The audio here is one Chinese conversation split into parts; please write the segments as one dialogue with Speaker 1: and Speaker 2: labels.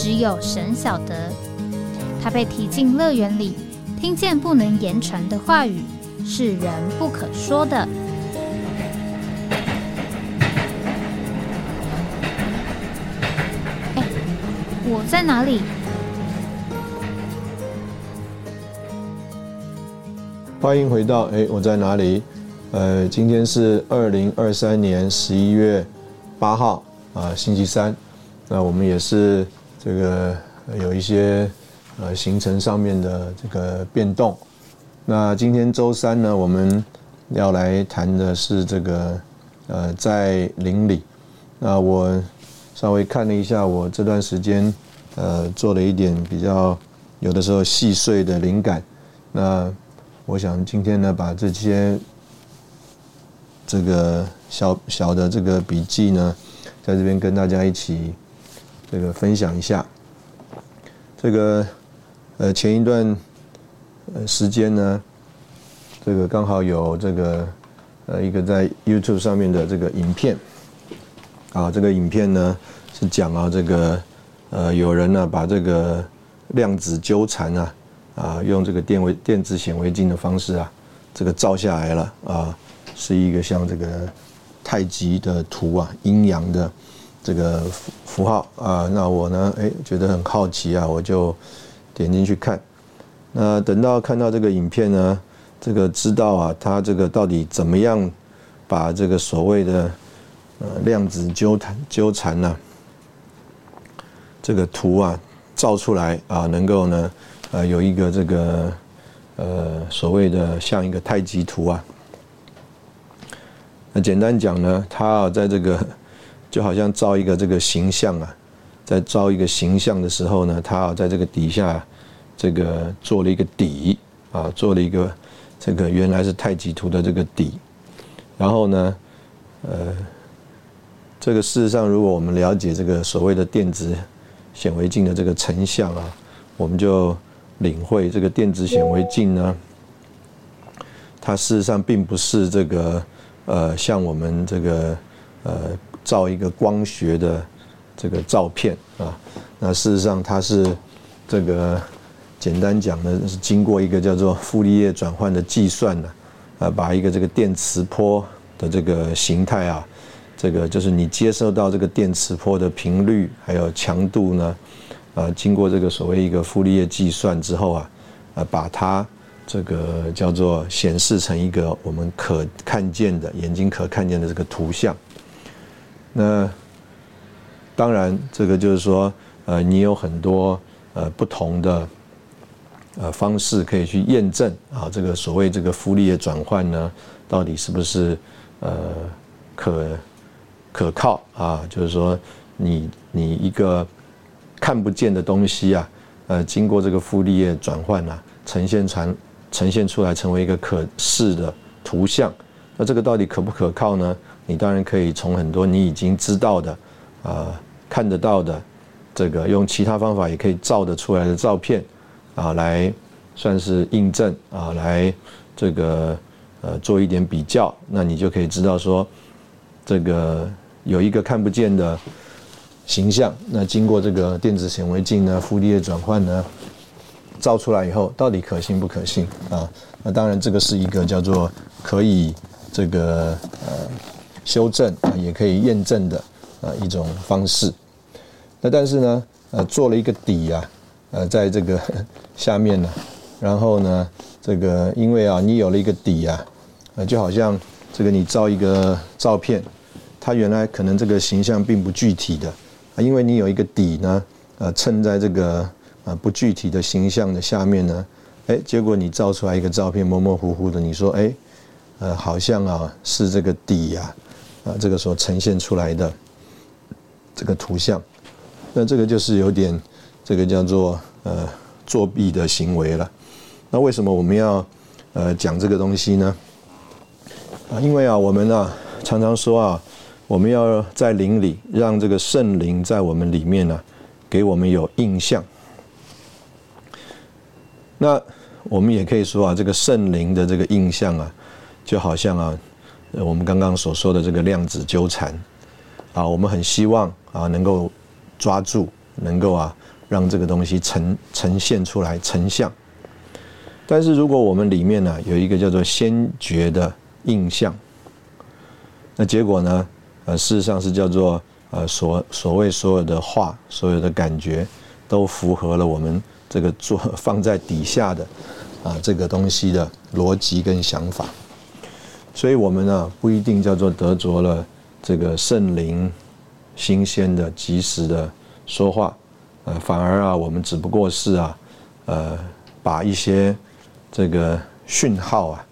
Speaker 1: 只有神晓得，他被提进乐园里，听见不能言传的话语，是人不可说的。哎，我在哪里？
Speaker 2: 欢迎回到哎，我在哪里？呃，今天是二零二三年十一月八号啊，星期三。那我们也是。这个有一些呃行程上面的这个变动。那今天周三呢，我们要来谈的是这个呃在邻里。那我稍微看了一下，我这段时间呃做了一点比较有的时候细碎的灵感。那我想今天呢，把这些这个小小的这个笔记呢，在这边跟大家一起。这个分享一下，这个呃前一段呃时间呢，这个刚好有这个呃一个在 YouTube 上面的这个影片，啊这个影片呢是讲啊这个呃有人呢把这个量子纠缠啊啊用这个电微电子显微镜的方式啊这个照下来了啊是一个像这个太极的图啊阴阳的。这个符号啊，那我呢，哎，觉得很好奇啊，我就点进去看。那等到看到这个影片呢，这个知道啊，它这个到底怎么样把这个所谓的呃量子纠缠纠缠呢？这个图啊照出来啊，能够呢呃有一个这个呃所谓的像一个太极图啊。那简单讲呢，它在这个。就好像造一个这个形象啊，在造一个形象的时候呢，他在这个底下，这个做了一个底啊，做了一个这个原来是太极图的这个底，然后呢，呃，这个事实上，如果我们了解这个所谓的电子显微镜的这个成像啊，我们就领会这个电子显微镜呢，它事实上并不是这个呃，像我们这个呃。照一个光学的这个照片啊，那事实上它是这个简单讲呢，是经过一个叫做傅立叶转换的计算呢，啊，把一个这个电磁波的这个形态啊，这个就是你接受到这个电磁波的频率还有强度呢，啊，经过这个所谓一个傅立叶计算之后啊，啊，把它这个叫做显示成一个我们可看见的眼睛可看见的这个图像。那当然，这个就是说，呃，你有很多呃不同的呃方式可以去验证啊，这个所谓这个傅立叶转换呢，到底是不是呃可可靠啊？就是说，你你一个看不见的东西啊，呃，经过这个傅立叶转换呢，呈现成呈现出来成为一个可视的图像，那这个到底可不可靠呢？你当然可以从很多你已经知道的，啊，看得到的，这个用其他方法也可以照得出来的照片，啊，来算是印证啊，来这个呃做一点比较，那你就可以知道说，这个有一个看不见的形象，那经过这个电子显微镜呢，傅立叶转换呢，照出来以后到底可信不可信啊？那当然这个是一个叫做可以这个呃。修正啊，也可以验证的啊一种方式。那但是呢，呃，做了一个底啊，呃，在这个 下面呢，然后呢，这个因为啊，你有了一个底啊，呃，就好像这个你照一个照片，它原来可能这个形象并不具体的啊，因为你有一个底呢，呃，衬在这个呃不具体的形象的下面呢，哎，结果你照出来一个照片模模糊糊的，你说哎，呃，好像啊是这个底呀。啊，啊这个所呈现出来的这个图像，那这个就是有点这个叫做呃作弊的行为了。那为什么我们要呃讲这个东西呢？啊，因为啊，我们啊常常说啊，我们要在灵里让这个圣灵在我们里面呢，给我们有印象。那我们也可以说啊，这个圣灵的这个印象啊，就好像啊，我们刚刚所说的这个量子纠缠啊，我们很希望啊能够抓住，能够啊让这个东西呈呈现出来成像。但是如果我们里面呢有一个叫做先觉的印象，那结果呢，呃，事实上是叫做呃所所谓所有的话，所有的感觉都符合了我们这个做放在底下的。啊，这个东西的逻辑跟想法，所以我们呢不一定叫做得着了这个圣灵新鲜的、及时的说话，呃，反而啊，我们只不过是啊，呃，把一些这个讯号啊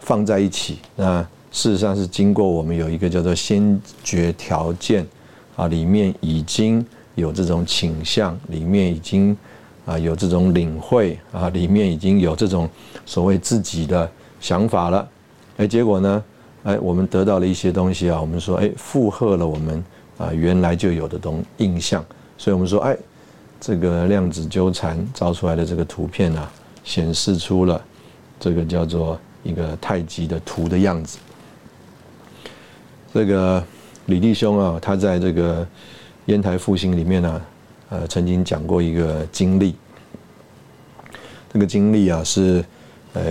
Speaker 2: 放在一起，那事实上是经过我们有一个叫做先决条件啊，里面已经有这种倾向，里面已经。啊，有这种领会啊，里面已经有这种所谓自己的想法了，哎，结果呢，哎，我们得到了一些东西啊，我们说，哎，附和了我们啊原来就有的东印象，所以我们说，哎，这个量子纠缠造出来的这个图片啊，显示出了这个叫做一个太极的图的样子。这个李弟兄啊，他在这个烟台复兴里面呢。呃，曾经讲过一个经历，这个经历啊是，呃，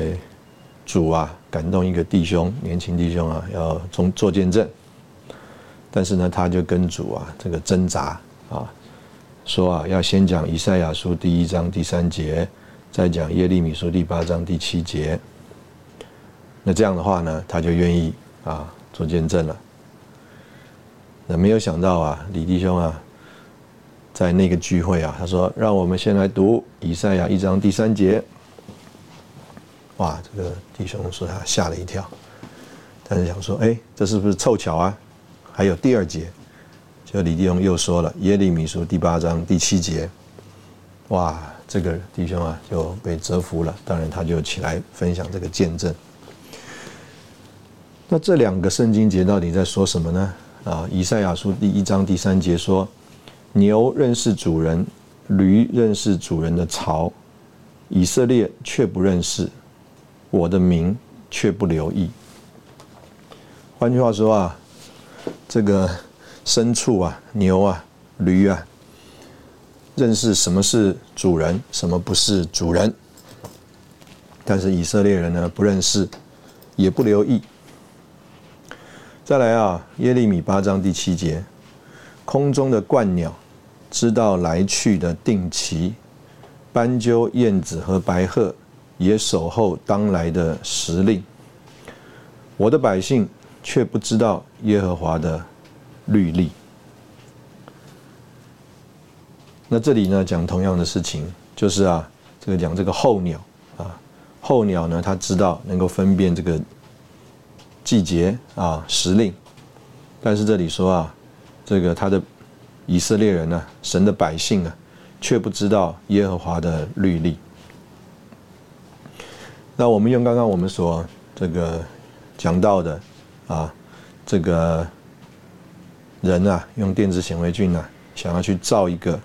Speaker 2: 主啊感动一个弟兄，年轻弟兄啊要从做见证，但是呢，他就跟主啊这个挣扎啊，说啊要先讲以赛亚书第一章第三节，再讲耶利米书第八章第七节，那这样的话呢，他就愿意啊做见证了。那没有想到啊，李弟兄啊。在那个聚会啊，他说：“让我们先来读以赛亚一章第三节。”哇，这个弟兄说他吓了一跳，但是想说：“哎，这是不是凑巧啊？”还有第二节，就李弟兄又说了耶利米书第八章第七节。哇，这个弟兄啊就被折服了。当然，他就起来分享这个见证。那这两个圣经节到底在说什么呢？啊，以赛亚书第一章第三节说。牛认识主人，驴认识主人的槽，以色列却不认识我的名，却不留意。换句话说啊，这个牲畜啊，牛啊，驴啊，认识什么是主人，什么不是主人。但是以色列人呢，不认识，也不留意。再来啊，耶利米八章第七节，空中的鹳鸟。知道来去的定期，斑鸠、燕子和白鹤也守候当来的时令。我的百姓却不知道耶和华的律例。那这里呢，讲同样的事情，就是啊，这个讲这个候鸟啊，候鸟呢，它知道能够分辨这个季节啊时令，但是这里说啊，这个它的。以色列人呢，神的百姓啊，却不知道耶和华的律例。那我们用刚刚我们所这个讲到的啊，这个人啊，用电子显微镜啊，想要去造一个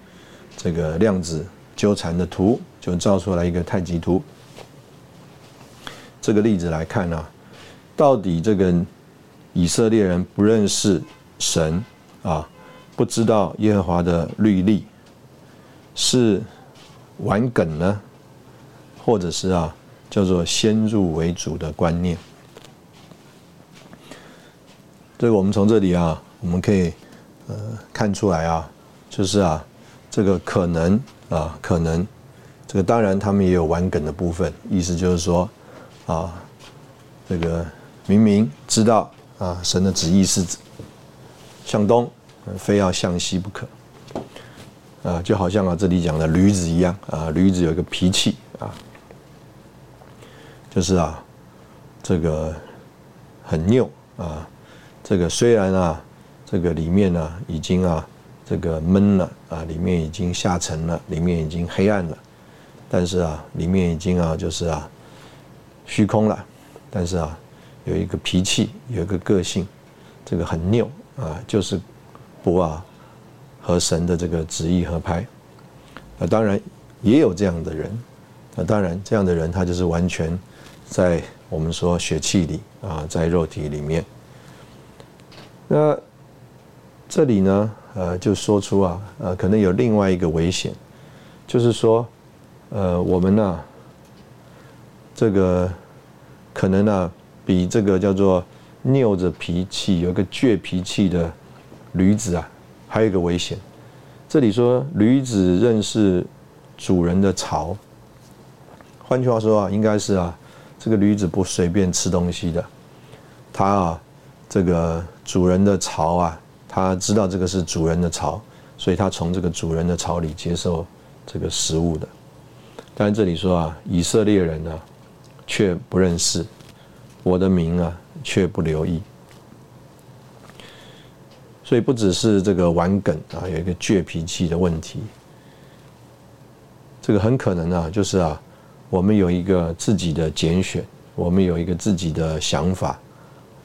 Speaker 2: 这个量子纠缠的图，就造出来一个太极图。这个例子来看呢，到底这个以色列人不认识神啊？不知道耶和华的律例是玩梗呢，或者是啊叫做先入为主的观念。这个我们从这里啊，我们可以呃看出来啊，就是啊这个可能啊可能这个当然他们也有玩梗的部分，意思就是说啊这个明明知道啊神的旨意是向东。非要向西不可，啊，就好像啊这里讲的驴子一样啊，驴子有一个脾气啊，就是啊，这个很拗啊，这个虽然啊，这个里面呢已经啊这个闷了啊，里面已经下沉了，里面已经黑暗了，但是啊，里面已经啊，就是啊，虚空了，但是啊，有一个脾气，有一个个性，这个很拗啊，就是不啊和神的这个旨意合拍。啊，当然也有这样的人啊，当然这样的人他就是完全在我们说血气里啊，在肉体里面，那这里呢？呃，就说出啊，呃，可能有另外一个危险，就是说，呃，我们呢，这个可能呢，比这个叫做拗着脾气、有个倔脾气的驴子啊，还有一个危险。这里说驴子认识主人的巢，换句话说啊，应该是啊，这个驴子不随便吃东西的，它啊，这个主人的巢啊。它知道这个是主人的巢，所以它从这个主人的巢里接受这个食物的。但是这里说啊，以色列人呢，却不认识我的名啊，却不留意。所以不只是这个玩梗啊，有一个倔脾气的问题。这个很可能啊，就是啊，我们有一个自己的拣选，我们有一个自己的想法、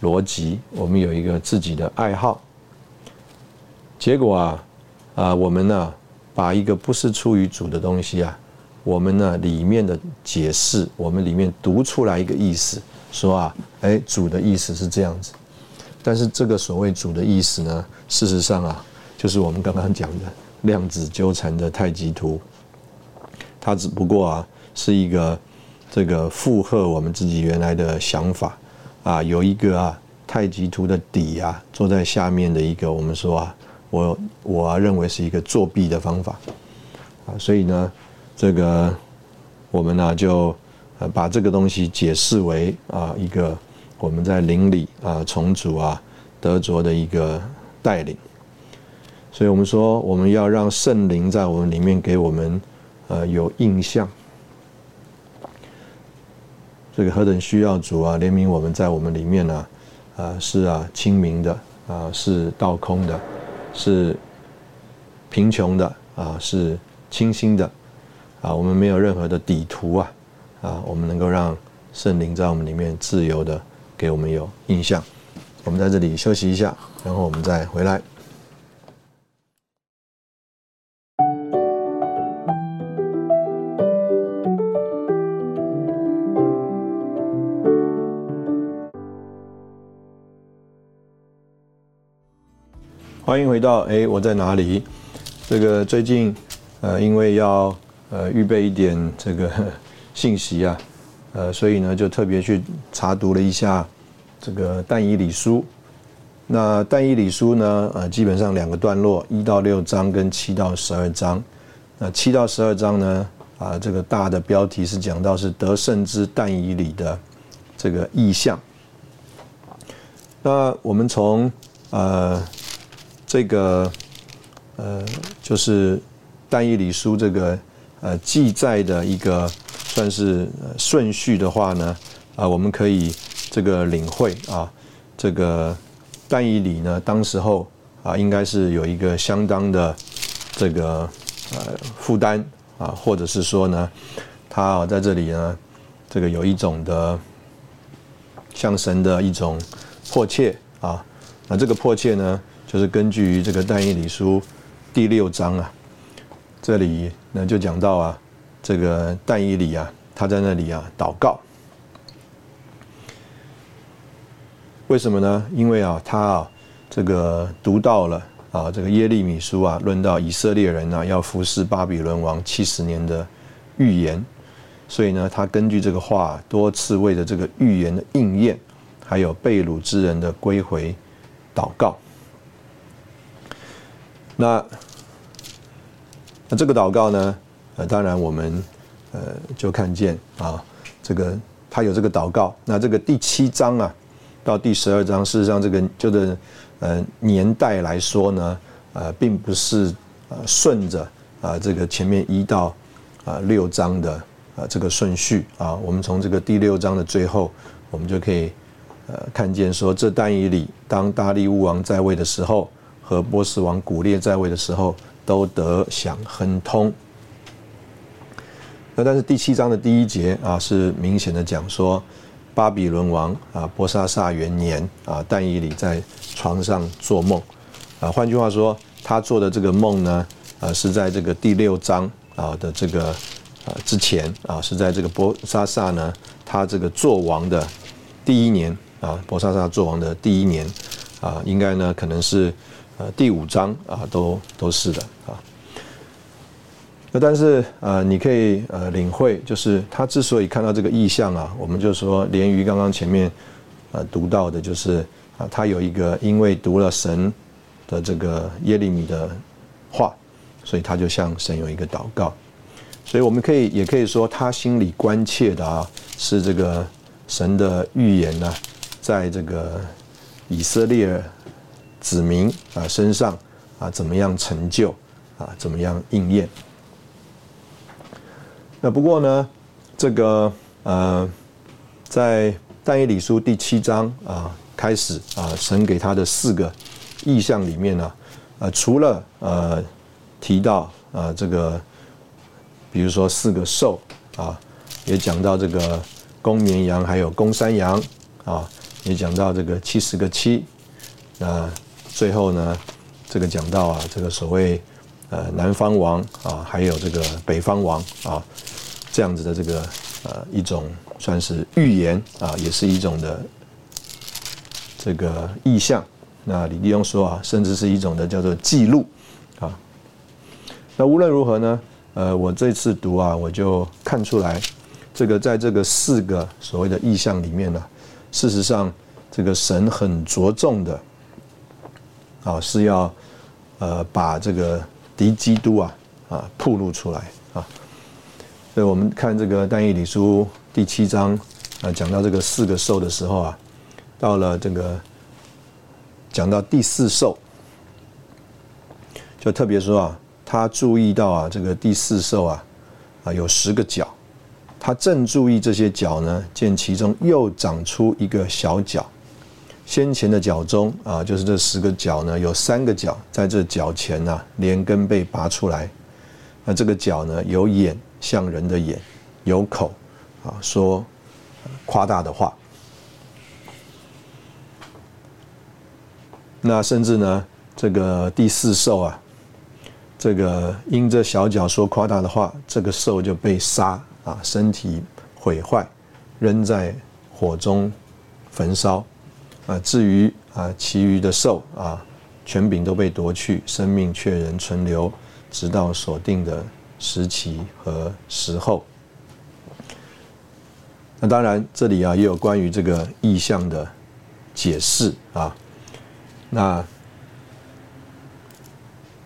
Speaker 2: 逻辑，我们有一个自己的爱好。结果啊，啊，我们呢，把一个不是出于主的东西啊，我们呢里面的解释，我们里面读出来一个意思，说啊，哎，主的意思是这样子，但是这个所谓主的意思呢，事实上啊，就是我们刚刚讲的量子纠缠的太极图，它只不过啊是一个这个附和我们自己原来的想法。啊，有一个啊太极图的底啊，坐在下面的一个我们说啊。我我啊认为是一个作弊的方法，啊，所以呢，这个我们呢就呃把这个东西解释为啊一个我们在灵里啊重组啊得着的一个带领，所以我们说我们要让圣灵在我们里面给我们呃有印象，这个何等需要主啊怜悯我们在我们里面呢啊是啊清明的啊是倒空的。是贫穷的啊，是清新的啊，我们没有任何的底图啊啊，我们能够让圣灵在我们里面自由的给我们有印象。我们在这里休息一下，然后我们再回来。欢迎回到哎，我在哪里？这个最近呃，因为要呃预备一点这个 信息啊，呃，所以呢就特别去查读了一下这个但以理书。那但以理书呢，呃，基本上两个段落，一到六章跟七到十二章。那七到十二章呢，啊，这个大的标题是讲到是得胜之但以理的这个意象。那我们从呃。这个呃，就是但以理书这个呃记载的一个算是顺序的话呢，啊，我们可以这个领会啊，这个但以理呢，当时候啊，应该是有一个相当的这个呃负担啊，或者是说呢，他啊在这里呢，这个有一种的向神的一种迫切啊，那这个迫切呢？就是根据这个但以理书第六章啊，这里呢就讲到啊，这个但以理啊，他在那里啊祷告。为什么呢？因为啊，他啊这个读到了啊这个耶利米书啊，论到以色列人呢要服侍巴比伦王七十年的预言，所以呢，他根据这个话多次为了这个预言的应验，还有被掳之人的归回祷告。那那这个祷告呢？呃，当然我们呃就看见啊，这个他有这个祷告。那这个第七章啊，到第十二章，事实上这个就是呃年代来说呢，呃，并不是呃顺着啊这个前面一到啊六章的啊这个顺序啊。我们从这个第六章的最后，我们就可以呃看见说，这但以里当大利乌王在位的时候。和波斯王古列在位的时候都得享亨通。那但是第七章的第一节啊，是明显的讲说，巴比伦王啊波沙萨元年啊，但以理在床上做梦啊，换句话说，他做的这个梦呢，呃，是在这个第六章啊的这个啊之前啊，是在这个波沙萨呢，他这个做王的第一年啊，波沙萨做王的第一年啊，应该呢可能是呃第五章啊，都都是的啊。那但是呃，你可以呃领会，就是他之所以看到这个意象啊，我们就说连于刚刚前面呃读到的，就是啊，他有一个因为读了神的这个耶利米的话，所以他就向神有一个祷告。所以我们可以也可以说，他心里关切的啊，是这个神的预言呢，在这个以色列子民啊身上啊怎么样成就啊怎么样应验。那不过呢，这个呃，在但以理书第七章啊开始啊，神给他的四个意象里面呢，呃，除了呃提到啊这个，比如说四个兽啊，也讲到这个公绵羊还有公山羊啊，也讲到这个七十个七，啊最后呢，这个讲到啊这个所谓。呃，南方王啊，还有这个北方王啊，这样子的这个呃一种算是预言啊，也是一种的这个意象。那李立用说啊，甚至是一种的叫做记录啊。那无论如何呢，呃，我这次读啊，我就看出来，这个在这个四个所谓的意象里面呢，事实上这个神很着重的啊，是要呃把这个。敌基督啊啊，暴露出来啊！所以我们看这个但以理书第七章啊，讲到这个四个兽的时候啊，到了这个讲到第四兽，就特别说啊，他注意到啊，这个第四兽啊啊有十个角，他正注意这些角呢，见其中又长出一个小角。先前的脚中啊，就是这十个角呢，有三个角在这脚前呢，连根被拔出来。那这个角呢，有眼像人的眼，有口啊，说夸大的话。那甚至呢，这个第四兽啊，这个因这小脚说夸大的话，这个兽就被杀啊，身体毁坏，扔在火中焚烧。啊，至于啊，其余的兽啊，权柄都被夺去，生命却仍存留，直到锁定的时期和时候。那当然，这里啊也有关于这个意象的解释啊。那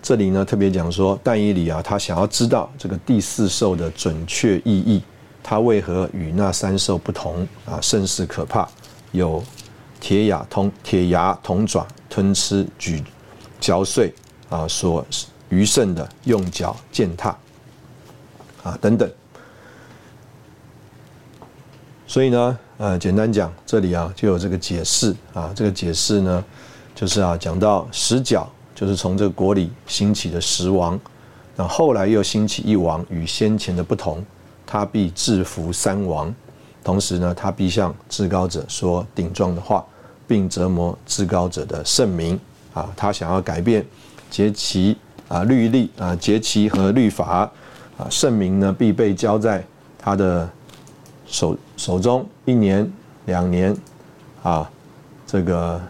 Speaker 2: 这里呢特别讲说，但以理啊，他想要知道这个第四兽的准确意义，它为何与那三兽不同啊，甚是可怕，有。铁牙铜铁牙铜爪吞吃咀嚼碎啊，所余剩的用脚践踏啊等等。所以呢，呃，简单讲，这里啊就有这个解释啊，这个解释呢，就是啊讲到十角，就是从这个国里兴起的十王，那后来又兴起一王，与先前的不同，他必制服三王，同时呢，他必向至高者说顶撞的话。并折磨至高者的圣名啊！他想要改变节期啊、律例啊、节期和律法啊，圣名呢必被交在他的手手中，一年、两年啊，这个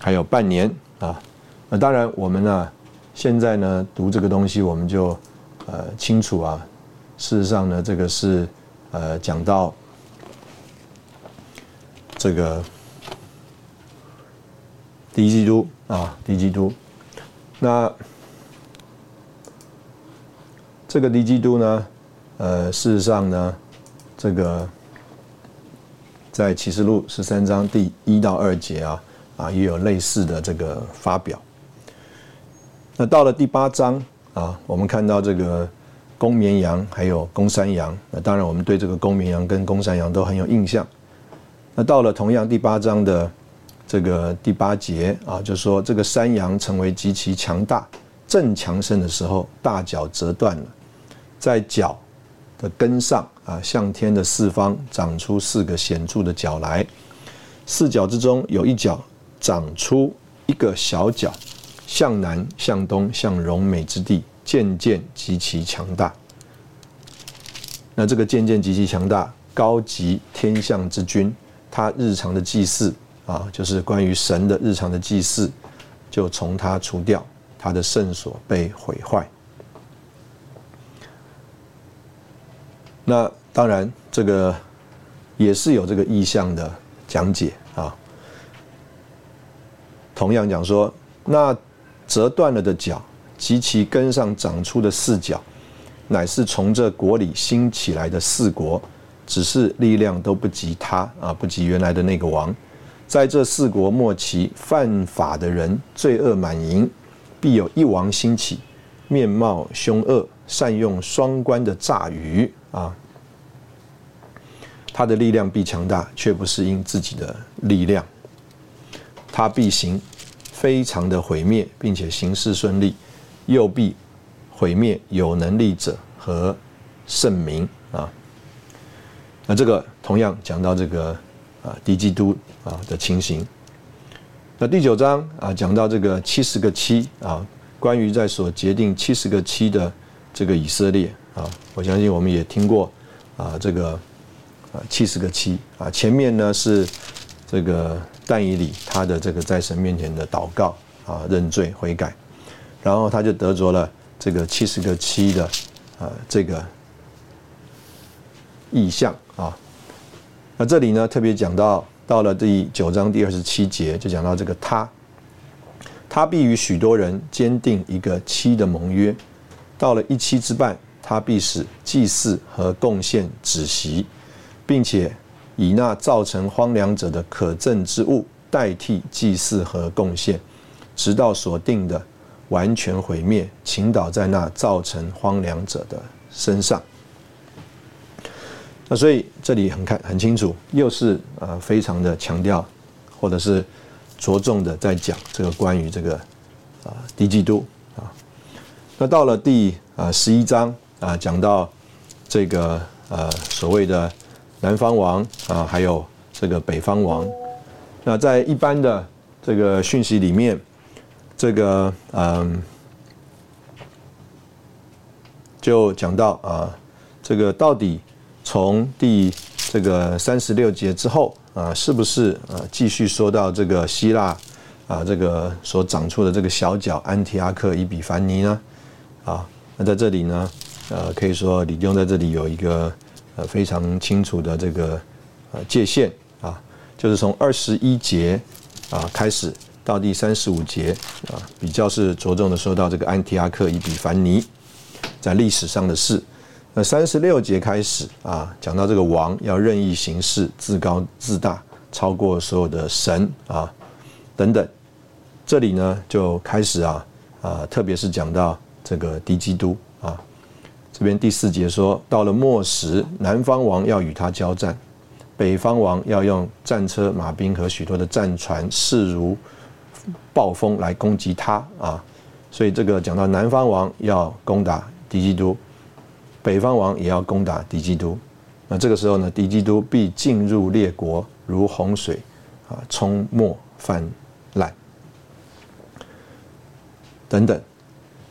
Speaker 2: 还有半年啊。那当然，我们呢现在呢读这个东西，我们就呃清楚啊。事实上呢，这个是呃讲到这个。敌基督啊，敌基督。那这个敌基督呢？呃，事实上呢，这个在启示录十三章第一到二节啊，啊，也有类似的这个发表。那到了第八章啊，我们看到这个公绵羊还有公山羊。那当然，我们对这个公绵羊跟公山羊都很有印象。那到了同样第八章的。这个第八节啊，就说这个山羊成为极其强大、正强盛的时候，大角折断了，在角的根上啊，向天的四方长出四个显著的角来，四角之中有一角长出一个小角，向南、向东、向荣美之地，渐渐极其强大。那这个渐渐极其强大，高级天象之君，他日常的祭祀啊，就是关于神的日常的祭祀，就从他除掉，他的圣所被毁坏。那当然，这个也是有这个意象的讲解啊。同样讲说，那折断了的脚及其根上长出的四角。乃是从这国里兴起来的四国，只是力量都不及他啊，不及原来的那个王。在这四国末期，犯法的人罪恶满盈，必有一王兴起，面貌凶恶，善用双关的诈语啊。他的力量必强大，却不是因自己的力量。他必行非常的毁灭，并且行事顺利，又必。毁灭有能力者和圣明啊，那这个同样讲到这个啊敌基督啊的情形。那第九章啊讲到这个七十个七啊，关于在所决定七十个七的这个以色列啊，我相信我们也听过啊这个啊七十个七啊，前面呢是这个但以理他的这个在神面前的祷告啊认罪悔改，然后他就得着了。这个七十个七的，呃，这个意象啊，那这里呢特别讲到，到了第九章第二十七节，就讲到这个他，他必与许多人坚定一个七的盟约，到了一期之半，他必使祭祀和贡献止息，并且以那造成荒凉者的可憎之物代替祭祀和贡献，直到所定的。完全毁灭，倾倒在那造成荒凉者的身上。那所以这里很看很清楚，又是呃非常的强调，或者是着重的在讲这个关于这个啊低基督啊。那到了第啊十一章啊，讲到这个呃所谓的南方王啊，还有这个北方王。那在一般的这个讯息里面。这个嗯，就讲到啊，这个到底从第这个三十六节之后啊，是不是啊继续说到这个希腊啊这个所长出的这个小角安提阿克伊比凡尼呢？啊，那在这里呢，呃，可以说李兄在这里有一个呃非常清楚的这个呃界限啊，就是从二十一节啊开始。到第三十五节啊，比较是着重的说到这个安提阿克伊比凡尼在历史上的事。那三十六节开始啊，讲到这个王要任意行事，自高自大，超过所有的神啊等等。这里呢就开始啊啊，特别是讲到这个敌基督啊。这边第四节说到了末时，南方王要与他交战，北方王要用战车、马兵和许多的战船，势如。暴风来攻击他啊，所以这个讲到南方王要攻打敌基督，北方王也要攻打敌基督。那这个时候呢，敌基督必进入列国，如洪水啊，冲没泛滥等等。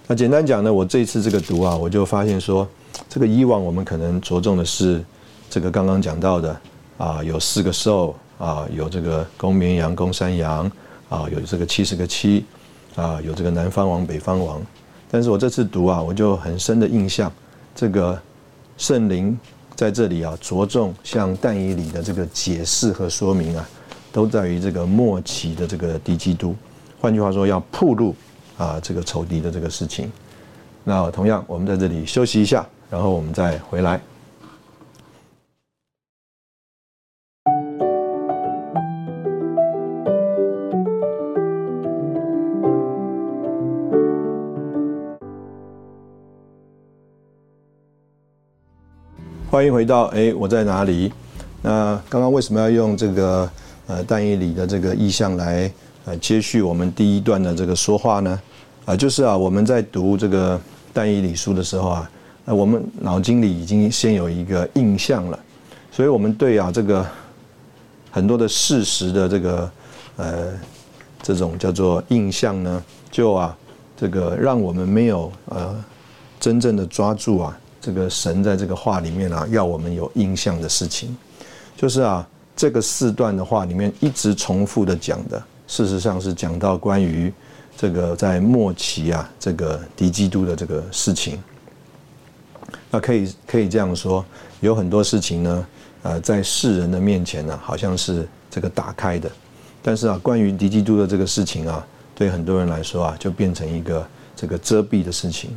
Speaker 2: 那简单讲呢，我这一次这个读啊，我就发现说，这个以往我们可能着重的是这个刚刚讲到的啊，有四个兽啊，有这个公绵羊、公山羊。啊，有这个七十个七，啊，有这个南方王、北方王，但是我这次读啊，我就很深的印象，这个圣灵在这里啊，着重向但以理的这个解释和说明啊，都在于这个末期的这个敌基督，换句话说，要铺路啊，这个仇敌的这个事情。那同样，我们在这里休息一下，然后我们再回来。欢迎回到哎，我在哪里？那刚刚为什么要用这个呃但以理的这个意象来呃接续我们第一段的这个说话呢？啊，就是啊，我们在读这个但以理书的时候啊，呃，我们脑筋里已经先有一个印象了，所以我们对啊这个很多的事实的这个呃这种叫做印象呢，就啊这个让我们没有呃真正的抓住啊这个神在这个话里面啊要我们有印象的事情，就是啊这个四段的话里面一直重复的讲的，事实上是讲到关于。这个在末期啊，这个敌基督的这个事情，那可以可以这样说，有很多事情呢，呃，在世人的面前呢，好像是这个打开的，但是啊，关于敌基督的这个事情啊，对很多人来说啊，就变成一个这个遮蔽的事情。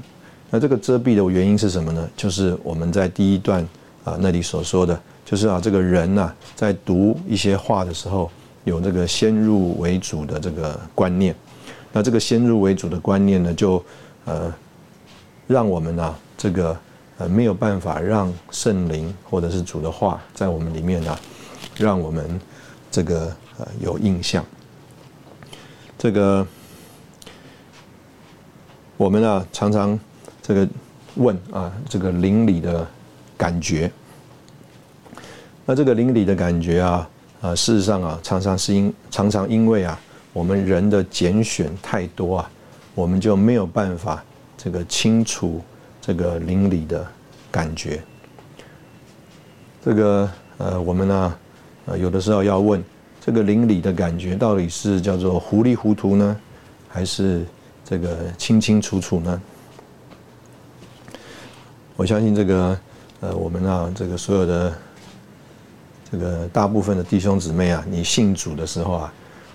Speaker 2: 那这个遮蔽的原因是什么呢？就是我们在第一段啊那里所说的，就是啊，这个人呐，在读一些话的时候，有这个先入为主的这个观念。那这个先入为主的观念呢，就呃让我们呢这个呃没有办法让圣灵或者是主的话在我们里面呢，让我们这个呃有印象。这个我们啊常常这个问啊这个邻里的感觉，那这个邻里的感觉啊啊事实上啊常常是因常常因为啊。我们人的拣选太多啊，我们就没有办法这个清楚这个邻里的感觉。这个呃，我们呢呃有的时候要问这个邻里的感觉到底是叫做糊里糊涂呢，还是这个清清楚楚呢？我相信这个呃，我们啊这个所有的这个大部分的弟兄姊妹啊，你信主的时候啊。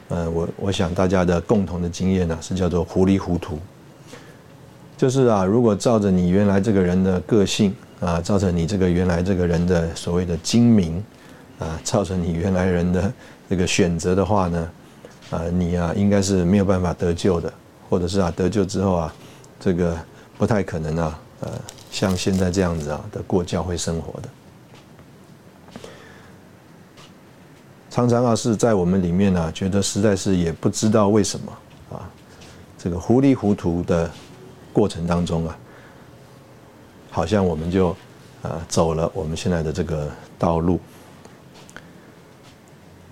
Speaker 2: 呃，我我想大家的共同的经验呢，是叫做糊里糊涂。就是啊，如果照着你原来这个人的个性啊，照着你这个原来这个人的所谓的精明啊，照着你原来人的这个选择的话呢，啊，你啊应该是没有办法得救的，或者是啊得救之后啊，这个不太可能啊，呃，像现在这样子啊的过教会生活的。常常啊是在我们里面呢，觉得实在是也不知道为什么啊，这个糊里糊涂的过程当中啊，好像我们就啊走了我们现在的这个道路。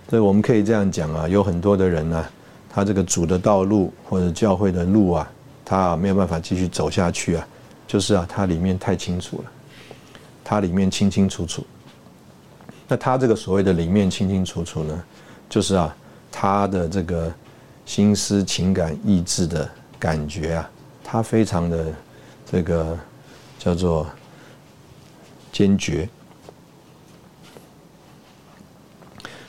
Speaker 2: 所以我们可以这样讲啊，有很多的人呢，他这个主的道路或者教会的路啊，他没有办法继续走下去啊，就是啊，它里面太清楚了，它里面清清楚楚。那他这个所谓的里面清清楚楚呢，就是啊，他的这个心思、情感、意志的感觉啊，他非常的这个叫做坚决。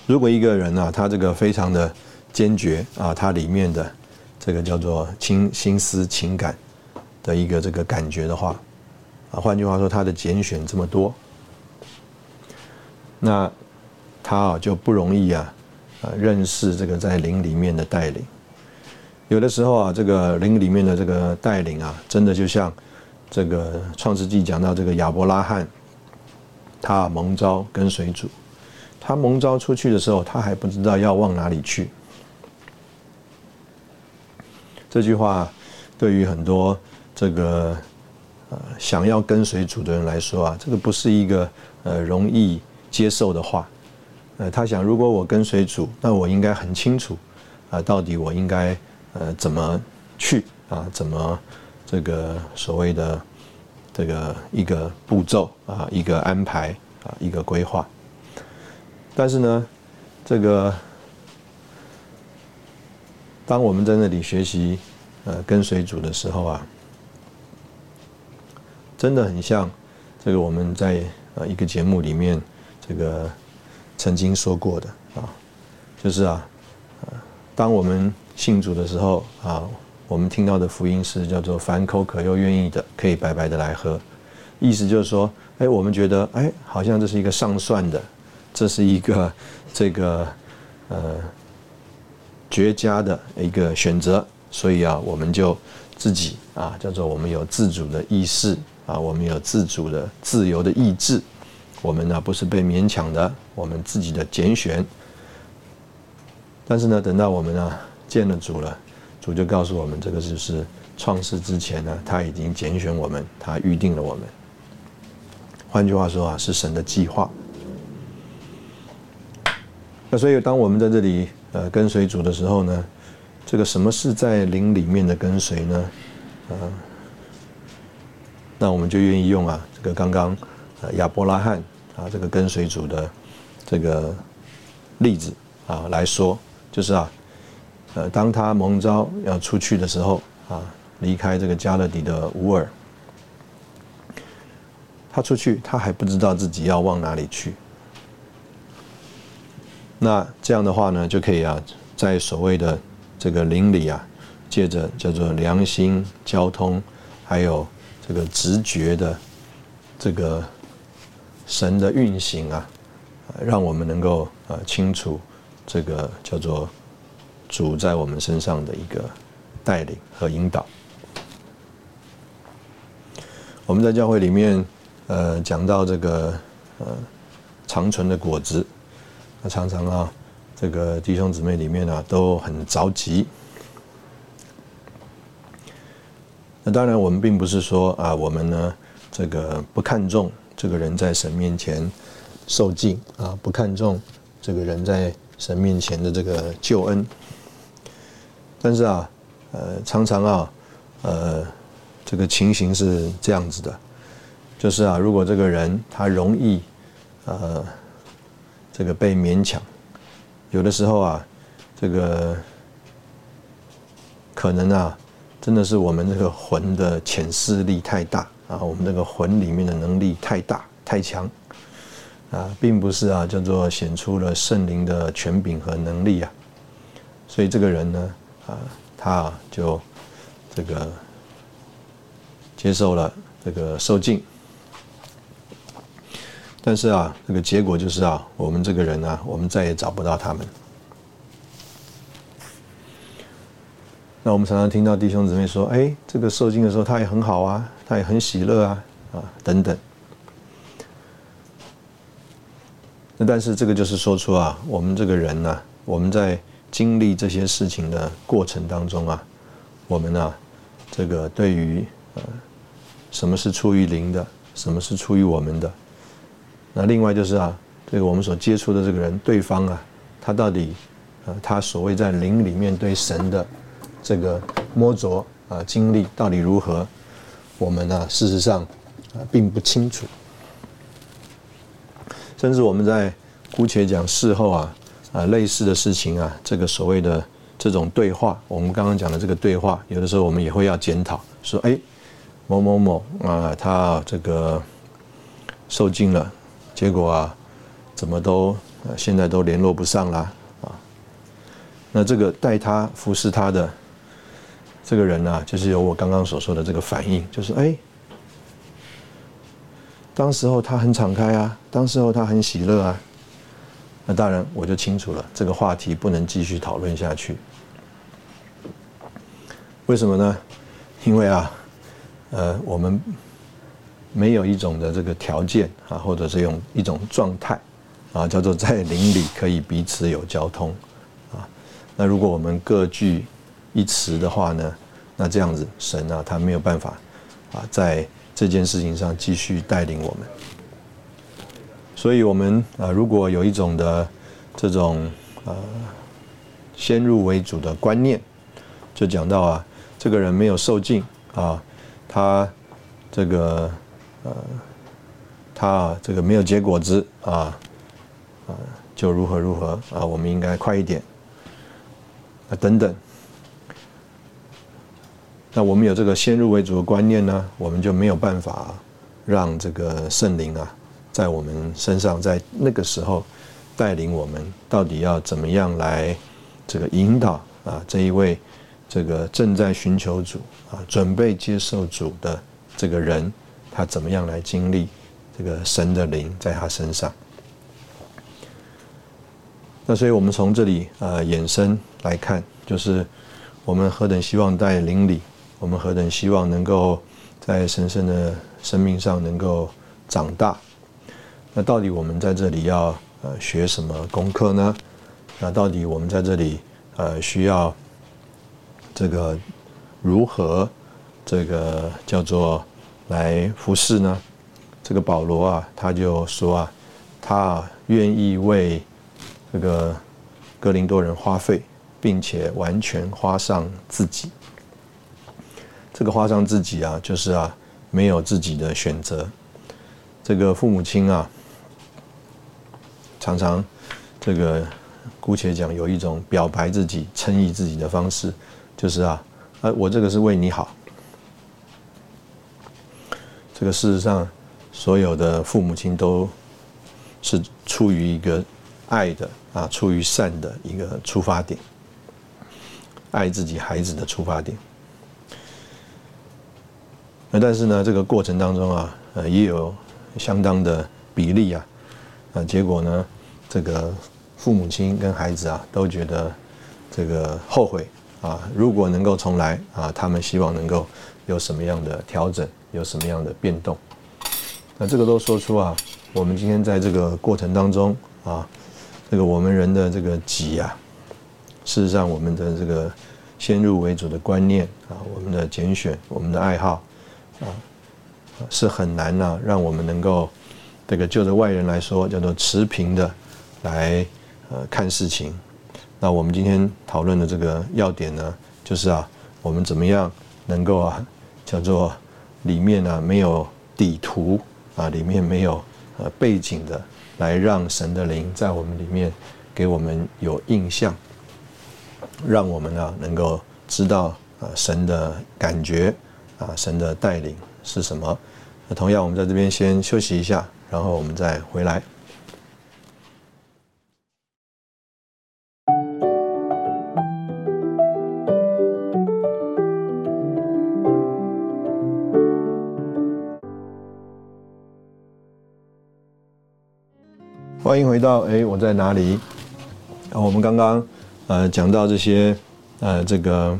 Speaker 2: 如果一个人啊，他这个非常的坚决啊，他里面的这个叫做心心思、情感的一个这个感觉的话，啊，换句话说，他的拣选这么多。那他啊就不容易啊，啊认识这个在灵里面的带领。有的时候啊，这个灵里面的这个带领啊，真的就像这个创世纪讲到这个亚伯拉罕，他蒙召跟随主，他蒙召出去的时候，他还不知道要往哪里去。这句话对于很多这个呃想要跟随主的人来说啊，这个不是一个呃容易。接受的话，呃，他想，如果我跟随主，那我应该很清楚，啊，到底我应该呃怎么去啊，怎么这个所谓的这个一个步骤啊，一个安排啊，一个规划。但是呢，这个当我们在那里学习呃跟随主的时候啊，真的很像这个我们在呃一个节目里面。这个曾经说过的啊，就是啊，当我们信主的时候啊，我们听到的福音是叫做“凡口渴又愿意的，可以白白的来喝”，意思就是说，哎，我们觉得哎，好像这是一个上算的，这是一个这个呃绝佳的一个选择，所以啊，我们就自己啊，叫做我们有自主的意识啊，我们有自主的自由的意志。我们呢不是被勉强的，我们自己的拣选，但是呢，等到我们啊见了主了，主就告诉我们，这个就是创世之前呢，他已经拣选我们，他预定了我们。换句话说啊，是神的计划。那所以，当我们在这里呃跟随主的时候呢，这个什么是在灵里面的跟随呢？啊，那我们就愿意用啊这个刚刚呃亚伯拉罕啊这个跟随主的这个例子啊来说，就是啊呃当他蒙召要出去的时候啊离开这个加勒底的乌尔，他出去他还不知道自己要往哪里去。那这样的话呢，就可以啊，在所谓的这个邻里啊，借着叫做良心、交通，还有这个直觉的这个神的运行啊，让我们能够呃清楚这个叫做主在我们身上的一个带领和引导。我们在教会里面呃讲到这个呃长存的果子。那常常啊，这个弟兄姊妹里面啊都很着急。那当然，我们并不是说啊，我们呢这个不看重这个人在神面前受尽啊，不看重这个人在神面前的这个救恩。但是啊，呃，常常啊，呃，这个情形是这样子的，就是啊，如果这个人他容易，呃。这个被勉强，有的时候啊，这个可能啊，真的是我们这个魂的潜势力太大啊，我们这个魂里面的能力太大太强啊，并不是啊叫做显出了圣灵的权柄和能力啊，所以这个人呢啊，他就这个接受了这个受尽。但是啊，这个结果就是啊，我们这个人呢，我们再也找不到他们。那我们常常听到弟兄姊妹说：“哎，这个受精的时候他也很好啊，他也很喜乐啊，啊等等。”那但是这个就是说出啊，我们这个人呢，我们在经历这些事情的过程当中啊，我们呢，这个对于呃，什么是出于灵的，什么是出于我们的。那另外就是啊，这个我们所接触的这个人，对方啊，他到底，呃，他所谓在灵里面对神的这个摸着啊经历到底如何？我们呢，事实上啊并不清楚。甚至我们在姑且讲事后啊啊类似的事情啊，这个所谓的这种对话，我们刚刚讲的这个对话，有的时候我们也会要检讨，说哎，某某某啊，他这个受惊了。结果啊，怎么都现在都联络不上啦啊！那这个带他服侍他的这个人呢，就是有我刚刚所说的这个反应，就是哎，当时候他很敞开啊，当时候他很喜乐啊。那当然我就清楚了，这个话题不能继续讨论下去。为什么呢？因为啊，呃，我们。没有一种的这个条件啊，或者是用一种状态啊，叫做在邻里可以彼此有交通啊。那如果我们各具一词的话呢，那这样子神啊，他没有办法啊，在这件事情上继续带领我们。所以，我们啊，如果有一种的这种呃先入为主的观念，就讲到啊，这个人没有受尽啊，他这个。呃，他这个没有结果子啊，啊，就如何如何啊，我们应该快一点啊，等等。那我们有这个先入为主的观念呢，我们就没有办法让这个圣灵啊，在我们身上，在那个时候带领我们，到底要怎么样来这个引导啊这一位这个正在寻求主啊，准备接受主的这个人。他怎么样来经历这个神的灵在他身上？那所以我们从这里呃衍生来看，就是我们何等希望在灵里，我们何等希望能够在神圣的生命上能够长大。那到底我们在这里要呃学什么功课呢？那到底我们在这里呃需要这个如何这个叫做来服侍呢？这个保罗啊，他就说啊，他愿意为这个哥林多人花费，并且完全花上自己。这个花上自己啊，就是啊，没有自己的选择。这个父母亲啊，常常这个姑且讲有一种表白自己、称义自己的方式，就是啊，呃，我这个是为你好。这个事实上，所有的父母亲都是出于一个爱的啊，出于善的一个出发点，爱自己孩子的出发点。那但是呢，这个过程当中啊，呃，也有相当的比例啊，啊，结果呢，这个父母亲跟孩子啊都觉得这个后悔啊，如果能够重来啊，他们希望能够有什么样的调整。有什么样的变动？那这个都说出啊，我们今天在这个过程当中啊，这个我们人的这个己啊，事实上我们的这个先入为主的观念啊，我们的拣选，我们的爱好啊，是很难呢，让我们能够这个就着外人来说叫做持平的来呃看事情。那我们今天讨论的这个要点呢，就是啊，我们怎么样能够啊叫做。里面呢没有底图啊，里面没有呃背景的，来让神的灵在我们里面给我们有印象，让我们呢能够知道啊神的感觉啊神的带领是什么。那同样，我们在这边先休息一下，然后我们再回来。欢迎回到哎，我在哪里？我们刚刚呃讲到这些呃这个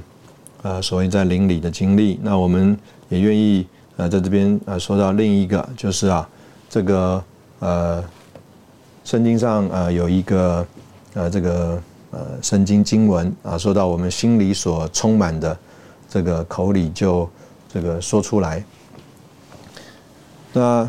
Speaker 2: 呃所谓在灵里的经历，那我们也愿意呃在这边呃说到另一个，就是啊这个呃圣经上呃有一个呃这个呃圣经经文啊，说到我们心里所充满的这个口里就这个说出来。那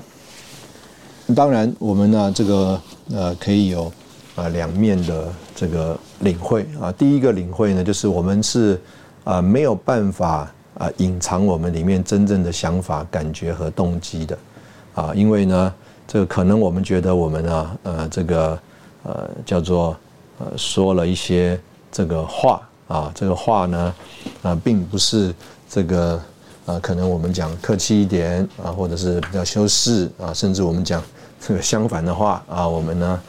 Speaker 2: 当然我们呢这个。呃，可以有啊两面的这个领会啊。第一个领会呢，就是我们是啊没有办法啊隐藏我们里面真正的想法、感觉和动机的啊，因为呢，这个可能我们觉得我们啊呃这个呃叫做呃说了一些这个话啊，这个话呢啊并不是这个啊可能我们讲客气一点啊，或者是比较修饰啊，甚至我们讲。这个相反的话啊，我们呢，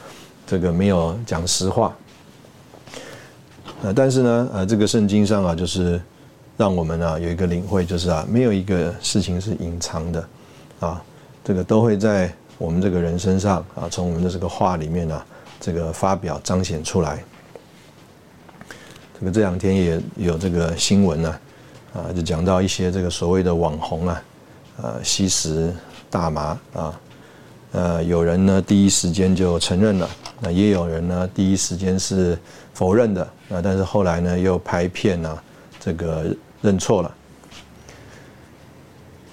Speaker 2: 这个没有讲实话。呃，但是呢，呃，这个圣经上啊，就是让我们啊有一个领会，就是啊，没有一个事情是隐藏的，啊，这个都会在我们这个人身上啊，从我们的这个话里面呢，这个发表彰显出来。这个这两天也有这个新闻呢，啊，就讲到一些这个所谓的网红啊，呃，吸食大麻啊。呃，有人呢第一时间就承认了，那也有人呢第一时间是否认的，那但是后来呢又拍片呢，这个认错了。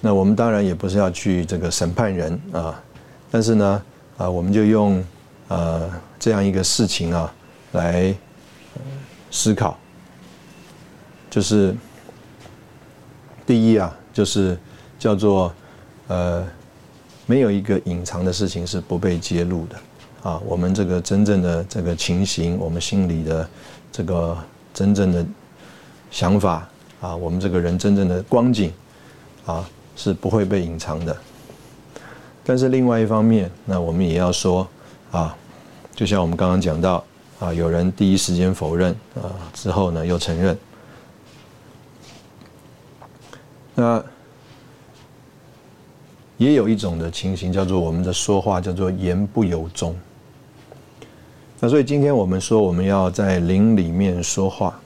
Speaker 2: 那我们当然也不是要去这个审判人啊，但是呢啊，我们就用呃这样一个事情啊来思考，就是第一啊，就是叫做呃。没有一个隐藏的事情是不被揭露的，啊，我们这个真正的这个情形，我们心里的这个真正的想法，啊，我们这个人真正的光景，啊，是不会被隐藏的。但是另外一方面，那我们也要说，啊，就像我们刚刚讲到，啊，有人第一时间否认，啊，之后呢又承认，那。也有一种的情形叫做我们的说话叫做言不由衷。所以今天我们说我们要在灵里面说话。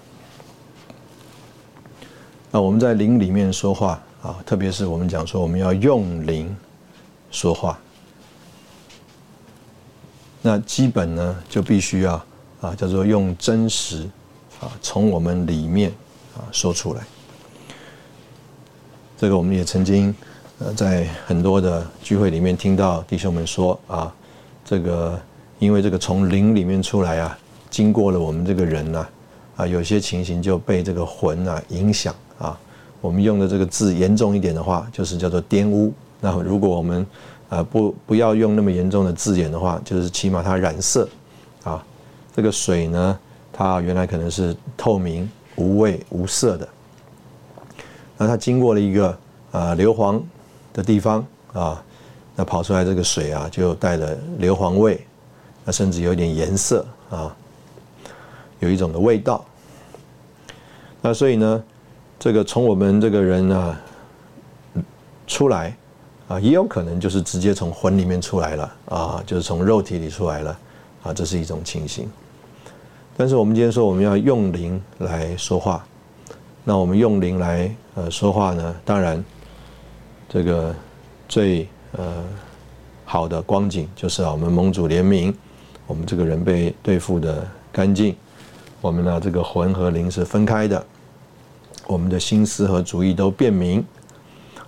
Speaker 2: 那我们在灵里面说话啊，特别是我们讲说我们要用灵说话。那基本呢就必须要啊，叫做用真实啊，从我们里面啊说出来。这个我们也曾经呃在很多的聚会里面听到弟兄们说啊，这个因为这个从灵里面出来啊，经过了我们这个人呐啊，有些情形就被这个魂啊影响啊。我们用的这个字严重一点的话，就是叫做玷污。那如果我们啊不不要用那么严重的字眼的话，就是起码它染色啊。这个水呢，它原来可能是透明、无味、无色的。那它经过了一个啊硫磺的地方啊，那跑出来这个水啊，就带了硫磺味，甚至有点颜色啊，有一种的味道。那所以呢？这个从我们这个人啊出来啊，也有可能就是直接从魂里面出来了啊，就是从肉体里出来了啊，这是一种情形。但是我们今天说我们要用灵来说话，那我们用灵来呃说话呢，当然这个最呃好的光景就是啊，我们盟主联名，我们这个人被对付的干净，我们呢这个魂和灵是分开的。我们的心思和主意都辨明，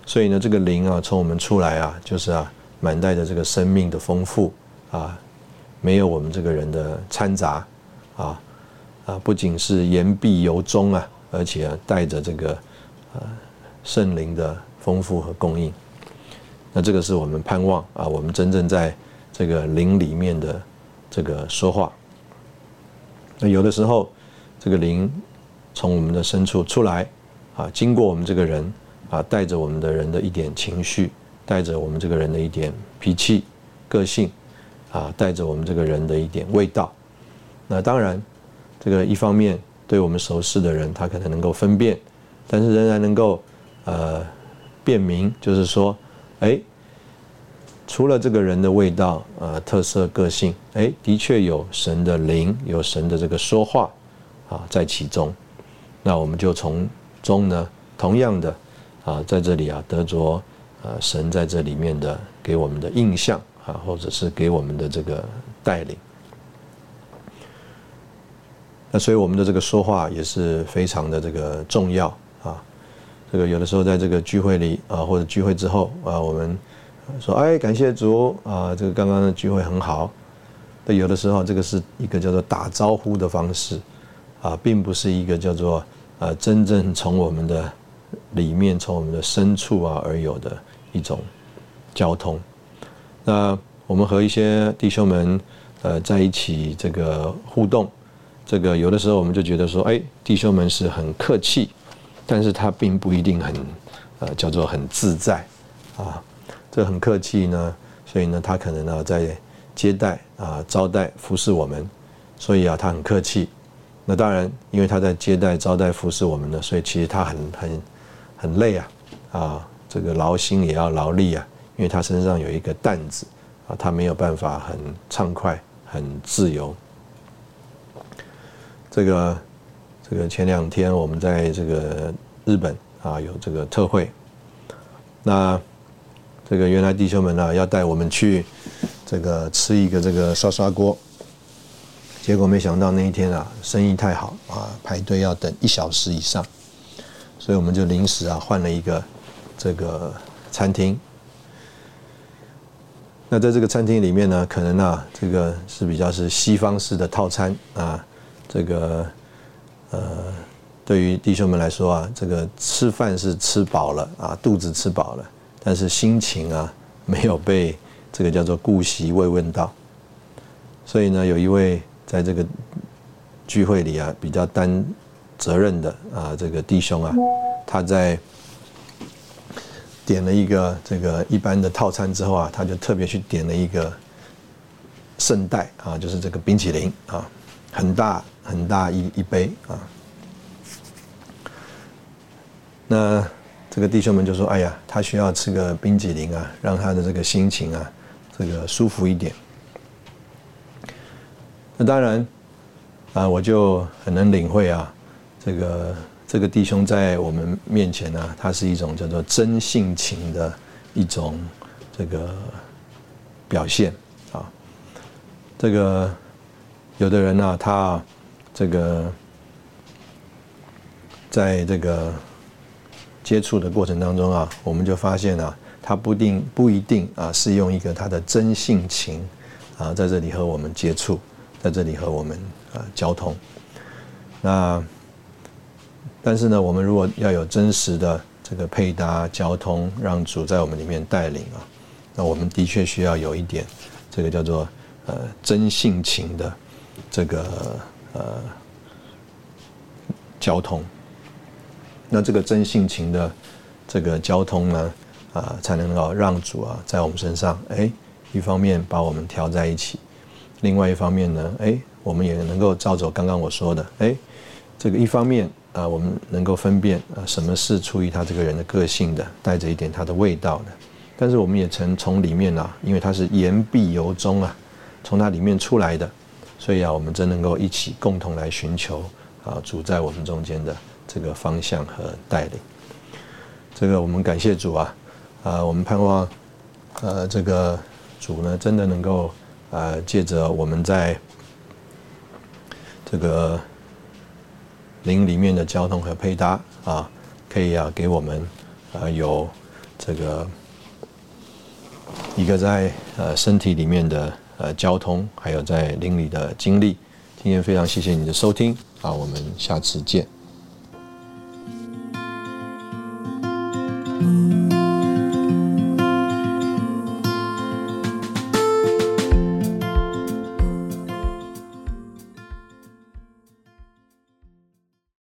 Speaker 2: 所以呢，这个灵啊，从我们出来啊，就是啊，满带着这个生命的丰富啊，没有我们这个人的掺杂啊啊，不仅是言必由衷啊，而且，带着这个呃圣灵的丰富和供应。那这个是我们盼望啊，我们真正在这个灵里面的这个说话。那有的时候，这个灵。从我们的深处出来，啊，经过我们这个人，啊，带着我们的人的一点情绪，带着我们这个人的一点脾气、个性，啊，带着我们这个人的一点味道。那当然，这个一方面对我们熟识的人，他可能能够分辨，但是仍然能够呃辨明，就是说，哎，除了这个人的味道、呃特色、个性，哎，的确有神的灵，有神的这个说话啊在其中。那我们就从中呢，同样的啊，在这里啊，得着呃神在这里面的给我们的印象啊，或者是给我们的这个带领。那所以我们的这个说话也是非常的这个重要啊。这个有的时候在这个聚会里啊，或者聚会之后啊，我们说哎，感谢主啊，这个刚刚的聚会很好。那有的时候这个是一个叫做打招呼的方式。啊，并不是一个叫做呃真正从我们的里面、从我们的深处啊而有的一种交通。那我们和一些弟兄们呃在一起这个互动，这个有的时候我们就觉得说，哎，弟兄们是很客气，但是他并不一定很呃叫做很自在啊。这很客气呢，所以呢，他可能呢在接待啊、招待、服侍我们，所以啊，他很客气。那当然，因为他在接待、招待、服侍我们呢，所以其实他很很很累啊，啊，这个劳心也要劳力啊，因为他身上有一个担子啊，他没有办法很畅快、很自由。这个这个前两天我们在这个日本啊有这个特会，那这个原来弟兄们呢要带我们去这个吃一个这个刷刷锅。结果没想到那一天啊，生意太好啊，排队要等一小时以上，所以我们就临时啊换了一个这个餐厅。那在这个餐厅里面呢，可能啊这个是比较是西方式的套餐啊，这个呃对于弟兄们来说啊，这个吃饭是吃饱了啊，肚子吃饱了，但是心情啊没有被这个叫做顾惜慰问到，所以呢，有一位。在这个聚会里啊，比较担责任的啊，这个弟兄啊，他在点了一个这个一般的套餐之后啊，他就特别去点了一个圣代啊，就是这个冰淇淋啊，很大很大一一杯啊。那这个弟兄们就说：“哎呀，他需要吃个冰淇淋啊，让他的这个心情啊，这个舒服一点。”那当然，啊，我就很能领会啊，这个这个弟兄在我们面前呢，他是一种叫做真性情的一种这个表现啊。这个有的人呢，他这个在这个接触的过程当中啊，我们就发现啊，他不定不一定啊，是用一个他的真性情啊，在这里和我们接触，在这里和我们啊交通。那但是呢，我们如果要有真实的这个配搭交通，让主在我们里面带领啊，那我们的确需要有一点这个叫做呃真性情的这个呃交通。那这个真性情的这个交通呢，啊，才能够让主啊在我们身上，哎，一方面把我们调在一起，另外一方面呢，哎，我们也能够照着刚刚我说的，哎，这个一方面啊，我们能够分辨啊什么是出于他这个人的个性的，带着一点他的味道的，但是我们也曾从里面啊，因为他是言必由衷啊，从他里面出来的，所以啊，我们真能够一起共同来寻求啊主在我们中间的。这个方向和带领，这个我们感谢主啊，啊，我们盼望，呃，这个主呢，真的能够，呃，借着我们在这个灵里面的交通和配搭啊，可以啊，给我们啊有这个一个在呃身体里面的呃交通，还有在灵里的经历。今天非常谢谢你的收听啊，我们下次见。moon.